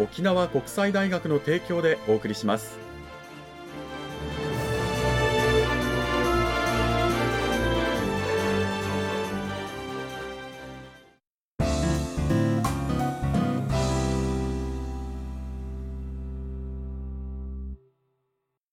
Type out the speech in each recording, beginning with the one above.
沖縄国際大学の提供でお送りします。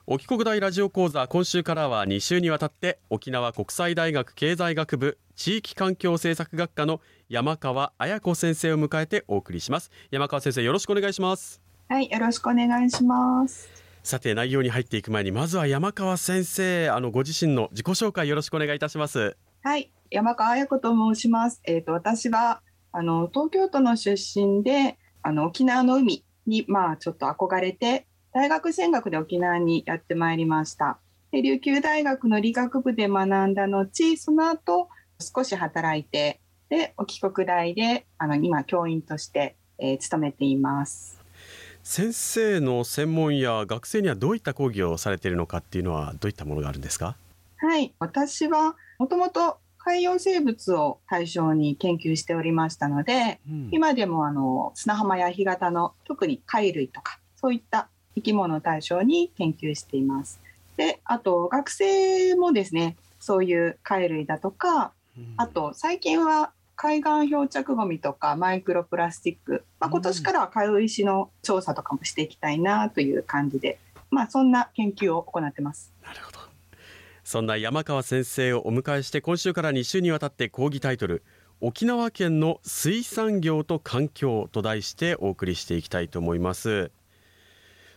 沖国大ラジオ講座今週からは2週にわたって沖縄国際大学経済学部地域環境政策学科の山川彩子先生を迎えてお送りします。山川先生よろしくお願いします。はいよろしくお願いします。さて内容に入っていく前にまずは山川先生あのご自身の自己紹介よろしくお願いいたします。はい山川彩子と申します。えっ、ー、と私はあの東京都の出身であの沖縄の海にまあちょっと憧れて大学進学で沖縄にやってまいりました。で琉球大学の理学部で学んだ後、その後少し働いて、で、沖国大であの今教員として、えー、勤めています。先生の専門や学生にはどういった講義をされているのかっていうのはどういったものがあるんですか？はい私はもともと海洋生物を対象に研究しておりましたので、うん、今でもあの砂浜や干潟の特に貝類とかそういった生き物を対象に研究しています。であと学生もですねそういう貝類だとかあと最近は海岸漂着ごみとかマイクロプラスチック、まあ、今年からは軽石の調査とかもしていきたいなという感じで、まあ、そんな研究を行ってます。なるほど。そんな山川先生をお迎えして今週から2週にわたって講義タイトル沖縄県の水産業と環境と題してお送りしていきたいと思います。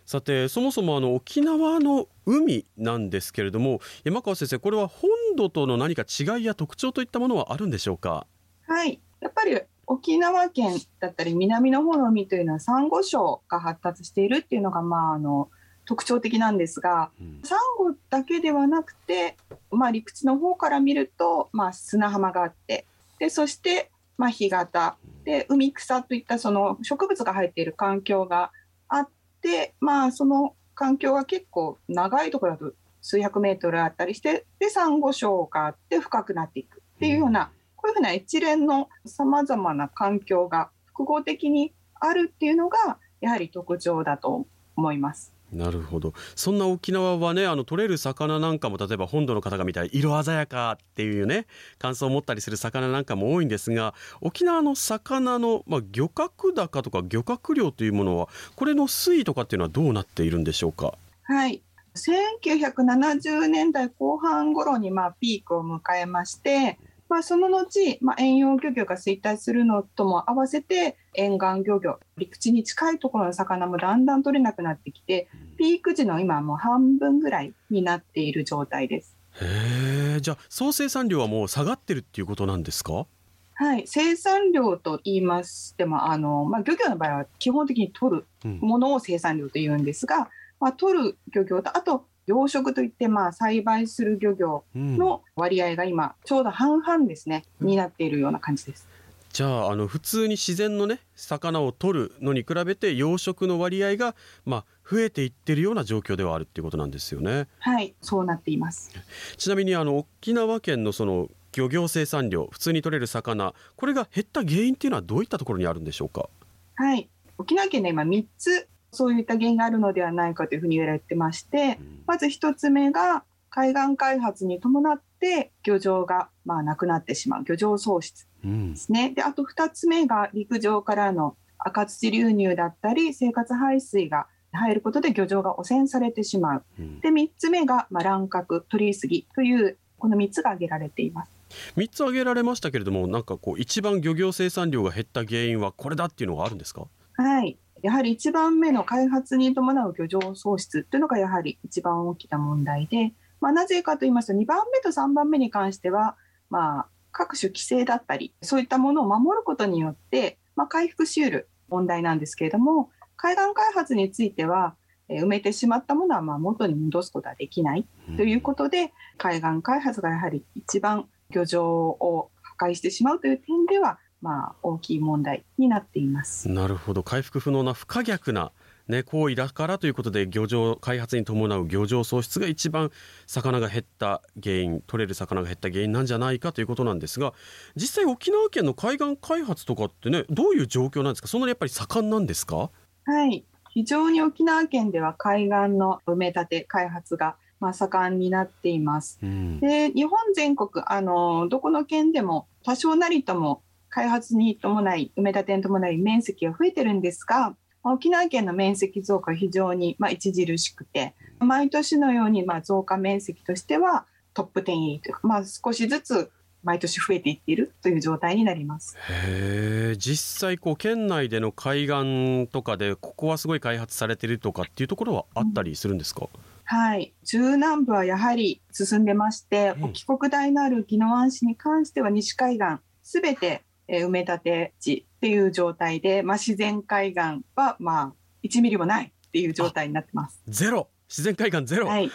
さてそもそもあの沖縄の海なんですけれども山川先生これは本土との何か違いや特徴といったものはあるんでしょうか？はい。やっぱり沖縄県だったり南の方の海というのはサンゴ礁が発達しているっていうのがまああの特徴的なんですが、うん、サンゴだけではなくて、まあ、陸地の方から見ると、まあ、砂浜があってでそして、まあ、干潟で海草といったその植物が入っている環境があっでまあその環境が結構長いところだと数百メートルあったりしてでサンゴ礁があって深くなっていくっていうような、こういうふうな一連のさまざまな環境が複合的にあるっていうのがやはり特徴だと思います。なるほど。そんな沖縄はねあの取れる魚なんかも例えば本土の方が見たい色鮮やかっていうね感想を持ったりする魚なんかも多いんですが沖縄の魚の、まあ、漁獲高とか漁獲量というものはこれの推移とかっていうのはどうなっているんでしょうか？はい。1970年代後半頃にまあピークを迎えましてまあ、その後、まあ、遠洋漁業が衰退するのとも合わせて沿岸漁業陸地に近いところの魚もだんだん取れなくなってきてピーク時の今もう半分ぐらいになっている状態です。へえじゃあ総生産量はもう下がってるっていうことなんですか？はい、生産量と言いましてもあの、まあ、漁業の場合は基本的に取るものを生産量と言うんですが、うん、まあ、取る漁業とあと養殖といってまあ栽培する漁業の割合が今ちょうど半々ですね、うん、になっているような感じです。じゃああの普通に自然のね魚を取るのに比べて養殖の割合がまあ増えていってるような状況ではあるっていうことなんですよね。はいそうなっています。ちなみにあの沖縄県のその漁業生産量普通に取れる魚これが減った原因っていうのはどういったところにあるんでしょうか？はい。沖縄県で今3つそういった原因があるのではないかというふうに言われてまして、まず1つ目が海岸開発に伴って漁場がまあなくなってしまう漁場喪失ですね。うん、であと2つ目が陸上からの赤土流入だったり生活排水が入ることで漁場が汚染されてしまう。で3つ目が、まあ、乱獲取り過ぎというこの3つが挙げられています。3つ挙げられましたけれどもなんかこう一番漁業生産量が減った原因はこれだっていうのがあるんですか？はいやはり1番目の開発に伴う漁場喪失というのがやはり一番大きな問題で、まあ、なぜかと言いますと2番目と3番目に関しては、まあ、各種規制だったりそういったものを守ることによって、まあ、回復しうる問題なんですけれども海岸開発については埋めてしまったものはま元に戻すことはできないということで、海岸開発がやはり一番漁場を破壊してしまうという点では、まあ、大きい問題になっています。なるほど。回復不能な不可逆なね、行為だからということで漁場開発に伴う漁場喪失が一番魚が減った原因取れる魚が減った原因なんじゃないかということなんですが実際沖縄県の海岸開発とかってねどういう状況なんですか？そんなにやっぱり盛んなんですか？はい。非常に沖縄県では海岸の埋め立て開発がまあ、盛んになっています。うん、で日本全国あのどこの県でも多少なりとも開発に伴い埋め立てに伴い面積が増えてるんですが沖縄県の面積増加は非常に、まあ、著しくて毎年のように、まあ、増加面積としてはトップ10入りというか、まあ、少しずつ毎年増えていっているという状態になります。へ実際こう県内での海岸とかでここはすごい開発されてるとかっていうところはあったりするんですか、うんはい、中南部はやはり進んでまして、うん、帰国大のある宜野湾市に関しては西海岸すべて埋め立て地っていう状態で、まあ、自然海岸はまあ1ミリもないっていう状態になってます。ゼロ自然海岸ゼロ。はい、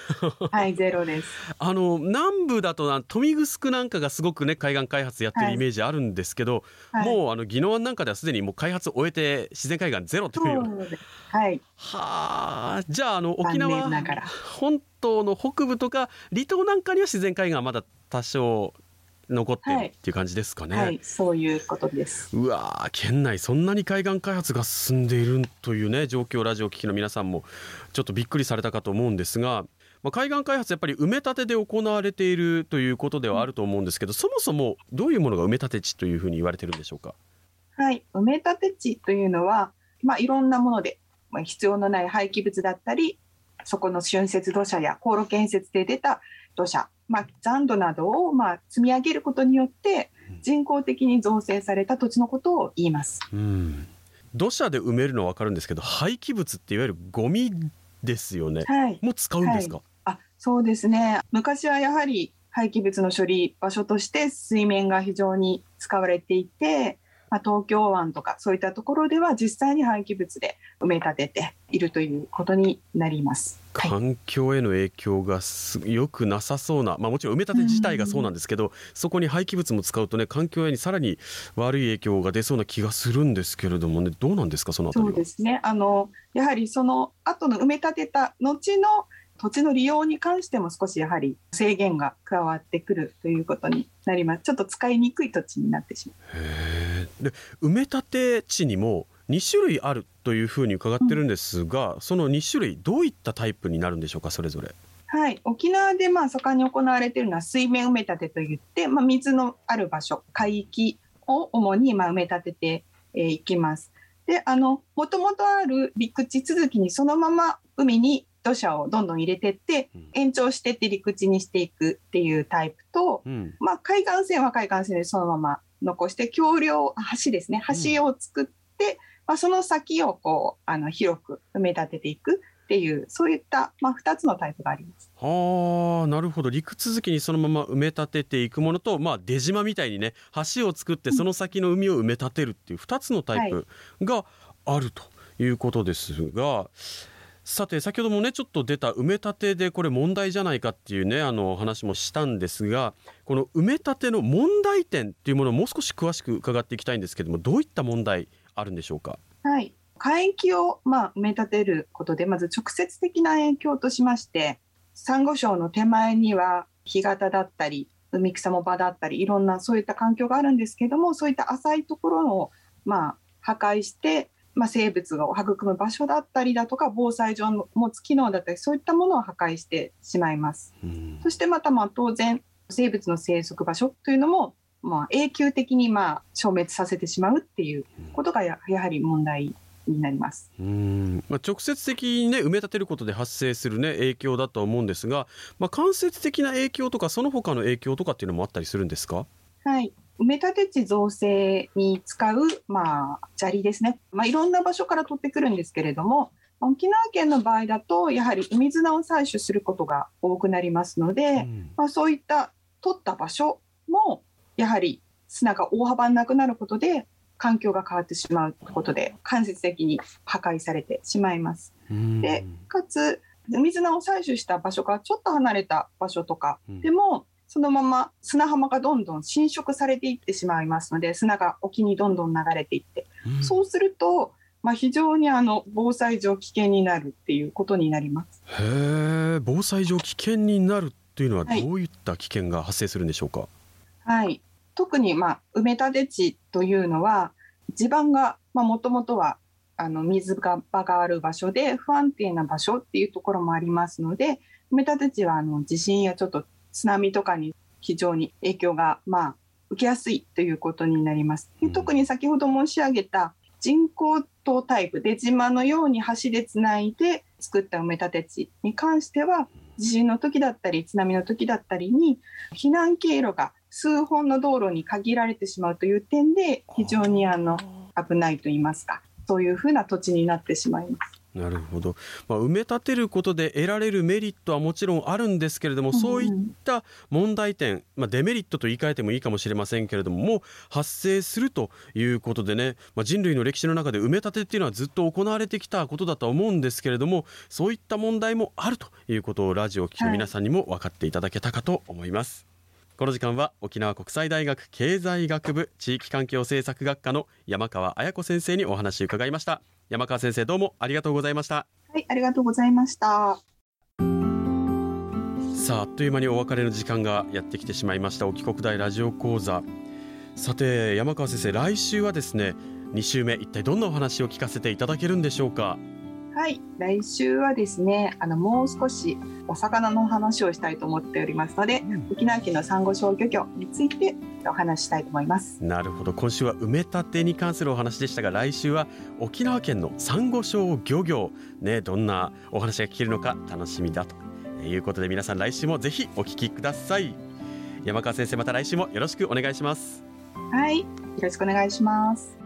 はい、ゼロです。あの南部だと豊見城なんかがすごくね海岸開発やってるイメージあるんですけど、はい、もうあの宜野湾なんかではすでにもう開発を終えて自然海岸ゼロという。はい。はあ、じゃああの沖縄本島の北部とか離島なんかには自然海岸はまだ多少残ってるっていう感じですかね、はい、はい、そういうことです。うわ県内そんなに海岸開発が進んでいるというね状況ラジオ聴きの皆さんもちょっとびっくりされたかと思うんですが、まあ、海岸開発やっぱり埋め立てで行われているということではあると思うんですけど、そもそもどういうものが埋め立て地というふうに言われてるんでしょうか？はい。埋め立て地というのは、まあ、いろんなもので、まあ、必要のない廃棄物だったりそこの春節土砂や航路建設で出た土砂まあ、残土などをまあ積み上げることによって人工的に造成された土地のことを言います。うん、土砂で埋めるのは分かるんですけど廃棄物っていわゆるゴミですよね。はい、もう使うんですか、はい、あそうですね。昔はやはり廃棄物の処理場所として水面が非常に使われていてまあ、東京湾とかそういったところでは実際に廃棄物で埋め立てているということになります。環境への影響がよくなさそうな、まあ、もちろん埋め立て自体がそうなんですけど、そこに廃棄物も使うとね環境へにさらに悪い影響が出そうな気がするんですけれどもねどうなんですかそのそうですね。あのやはりその後の埋め立てた後の土地の利用に関しても少しやはり制限が加わってくるということになります。ちょっと使いにくい土地になってしまうで埋め立て地にも2種類あるというふうに伺ってるんですが、うん、その2種類どういったタイプになるんでしょうかそれぞれ？はい、沖縄でまあ盛んに行われているのは水面埋め立てといって、まあ、水のある場所海域を主にまあ埋め立てていきます。であのもともとある陸地続きにそのまま海に土砂をどんどん入れてって、延長してって陸地にしていくっていうタイプと、うん、まあ、海岸線は海岸線でそのまま残して橋梁橋ですね橋を作って、うん、まあ、その先をこうあの広く埋め立てていくっていうそういった、まあ、2つのタイプがあります。はあなるほど陸続きにそのまま埋め立てていくものと、まあ、出島みたいにね橋を作ってその先の海を埋め立てるっていう2つのタイプがあるということですが。はいさて先ほどもねちょっと出た埋め立てでこれ問題じゃないかっていうねあの話もしたんですがこの埋め立ての問題点っていうものをもう少し詳しく伺っていきたいんですけどもどういった問題あるんでしょうか？はい。海域をまあ埋め立てることでまず直接的な影響としましてサンゴ礁の手前には干潟だったり海草も場だったりいろんなそういった環境があるんですけどもそういった浅いところをまあ破壊してまあ、生物を育む場所だったりだとか防災上の持つ機能だったりそういったものを破壊してしまいます。そしてまたまあ当然生物の生息場所というのもまあ永久的にまあ消滅させてしまうっていうことがややはり問題になります。うん。まあ、直接的にね埋め立てることで発生するね影響だと思うんですが、まあ、間接的な影響とかその他の影響とかっていうのもあったりするんですか？はい埋め立て地造成に使う、まあ、砂利ですね、まあ、いろんな場所から取ってくるんですけれども沖縄県の場合だとやはり海砂を採取することが多くなりますので、うん、まあ、そういった取った場所もやはり砂が大幅になくなることで環境が変わってしまうことで間接的に破壊されてしまいます。でかつ海砂を採取した場所からちょっと離れた場所とかでも、そのまま砂浜がどんどん浸食されていってしまいますので砂が沖にどんどん流れていって、うん、そうすると、まあ、非常にあの防災上危険になるっていうことになります。へ防災上危険になるというのはどういった危険が発生するんでしょうか？はい、はい、特にまあ埋め立て地というのは地盤がもともとはあの水が場がある場所で不安定な場所っていうところもありますので埋め立て地はあの地震やちょっと津波とかに非常に影響がまあ受けやすいということになります。で特に先ほど申し上げた人工島タイプ出島のように橋でつないで作った埋め立て地に関しては地震の時だったり津波の時だったりに避難経路が数本の道路に限られてしまうという点で非常にあの危ないと言いますかそういうふうな土地になってしまいます。なるほど、まあ、埋め立てることで得られるメリットはもちろんあるんですけれども、そういった問題点、まあ、デメリットと言い換えてもいいかもしれませんけれどももう発生するということでね、まあ、人類の歴史の中で埋め立てっていうのはずっと行われてきたことだと思うんですけれどもそういった問題もあるということをラジオを聴く皆さんにも分かっていただけたかと思います。はいこの時間は沖縄国際大学経済学部地域環境政策学科の山川彩子先生にお話を伺いました山川先生どうもありがとうございました。はいありがとうございました。さああっという間にお別れの時間がやってきてしまいました。沖国大ラジオ講座。さて山川先生来週はですね2週目一体どんなお話を聞かせていただけるんでしょうか？はい、来週はですね、あのもう少しお魚の話をしたいと思っておりますので、うん、沖縄県のサンゴ礁漁業についてお話したいと思います。なるほど、今週は埋め立てに関するお話でしたが、来週は沖縄県のサンゴ礁漁業ね、どんなお話が聞けるのか楽しみだということで、皆さん来週もぜひお聞きください。山川先生、また来週もよろしくお願いします。はい、よろしくお願いします。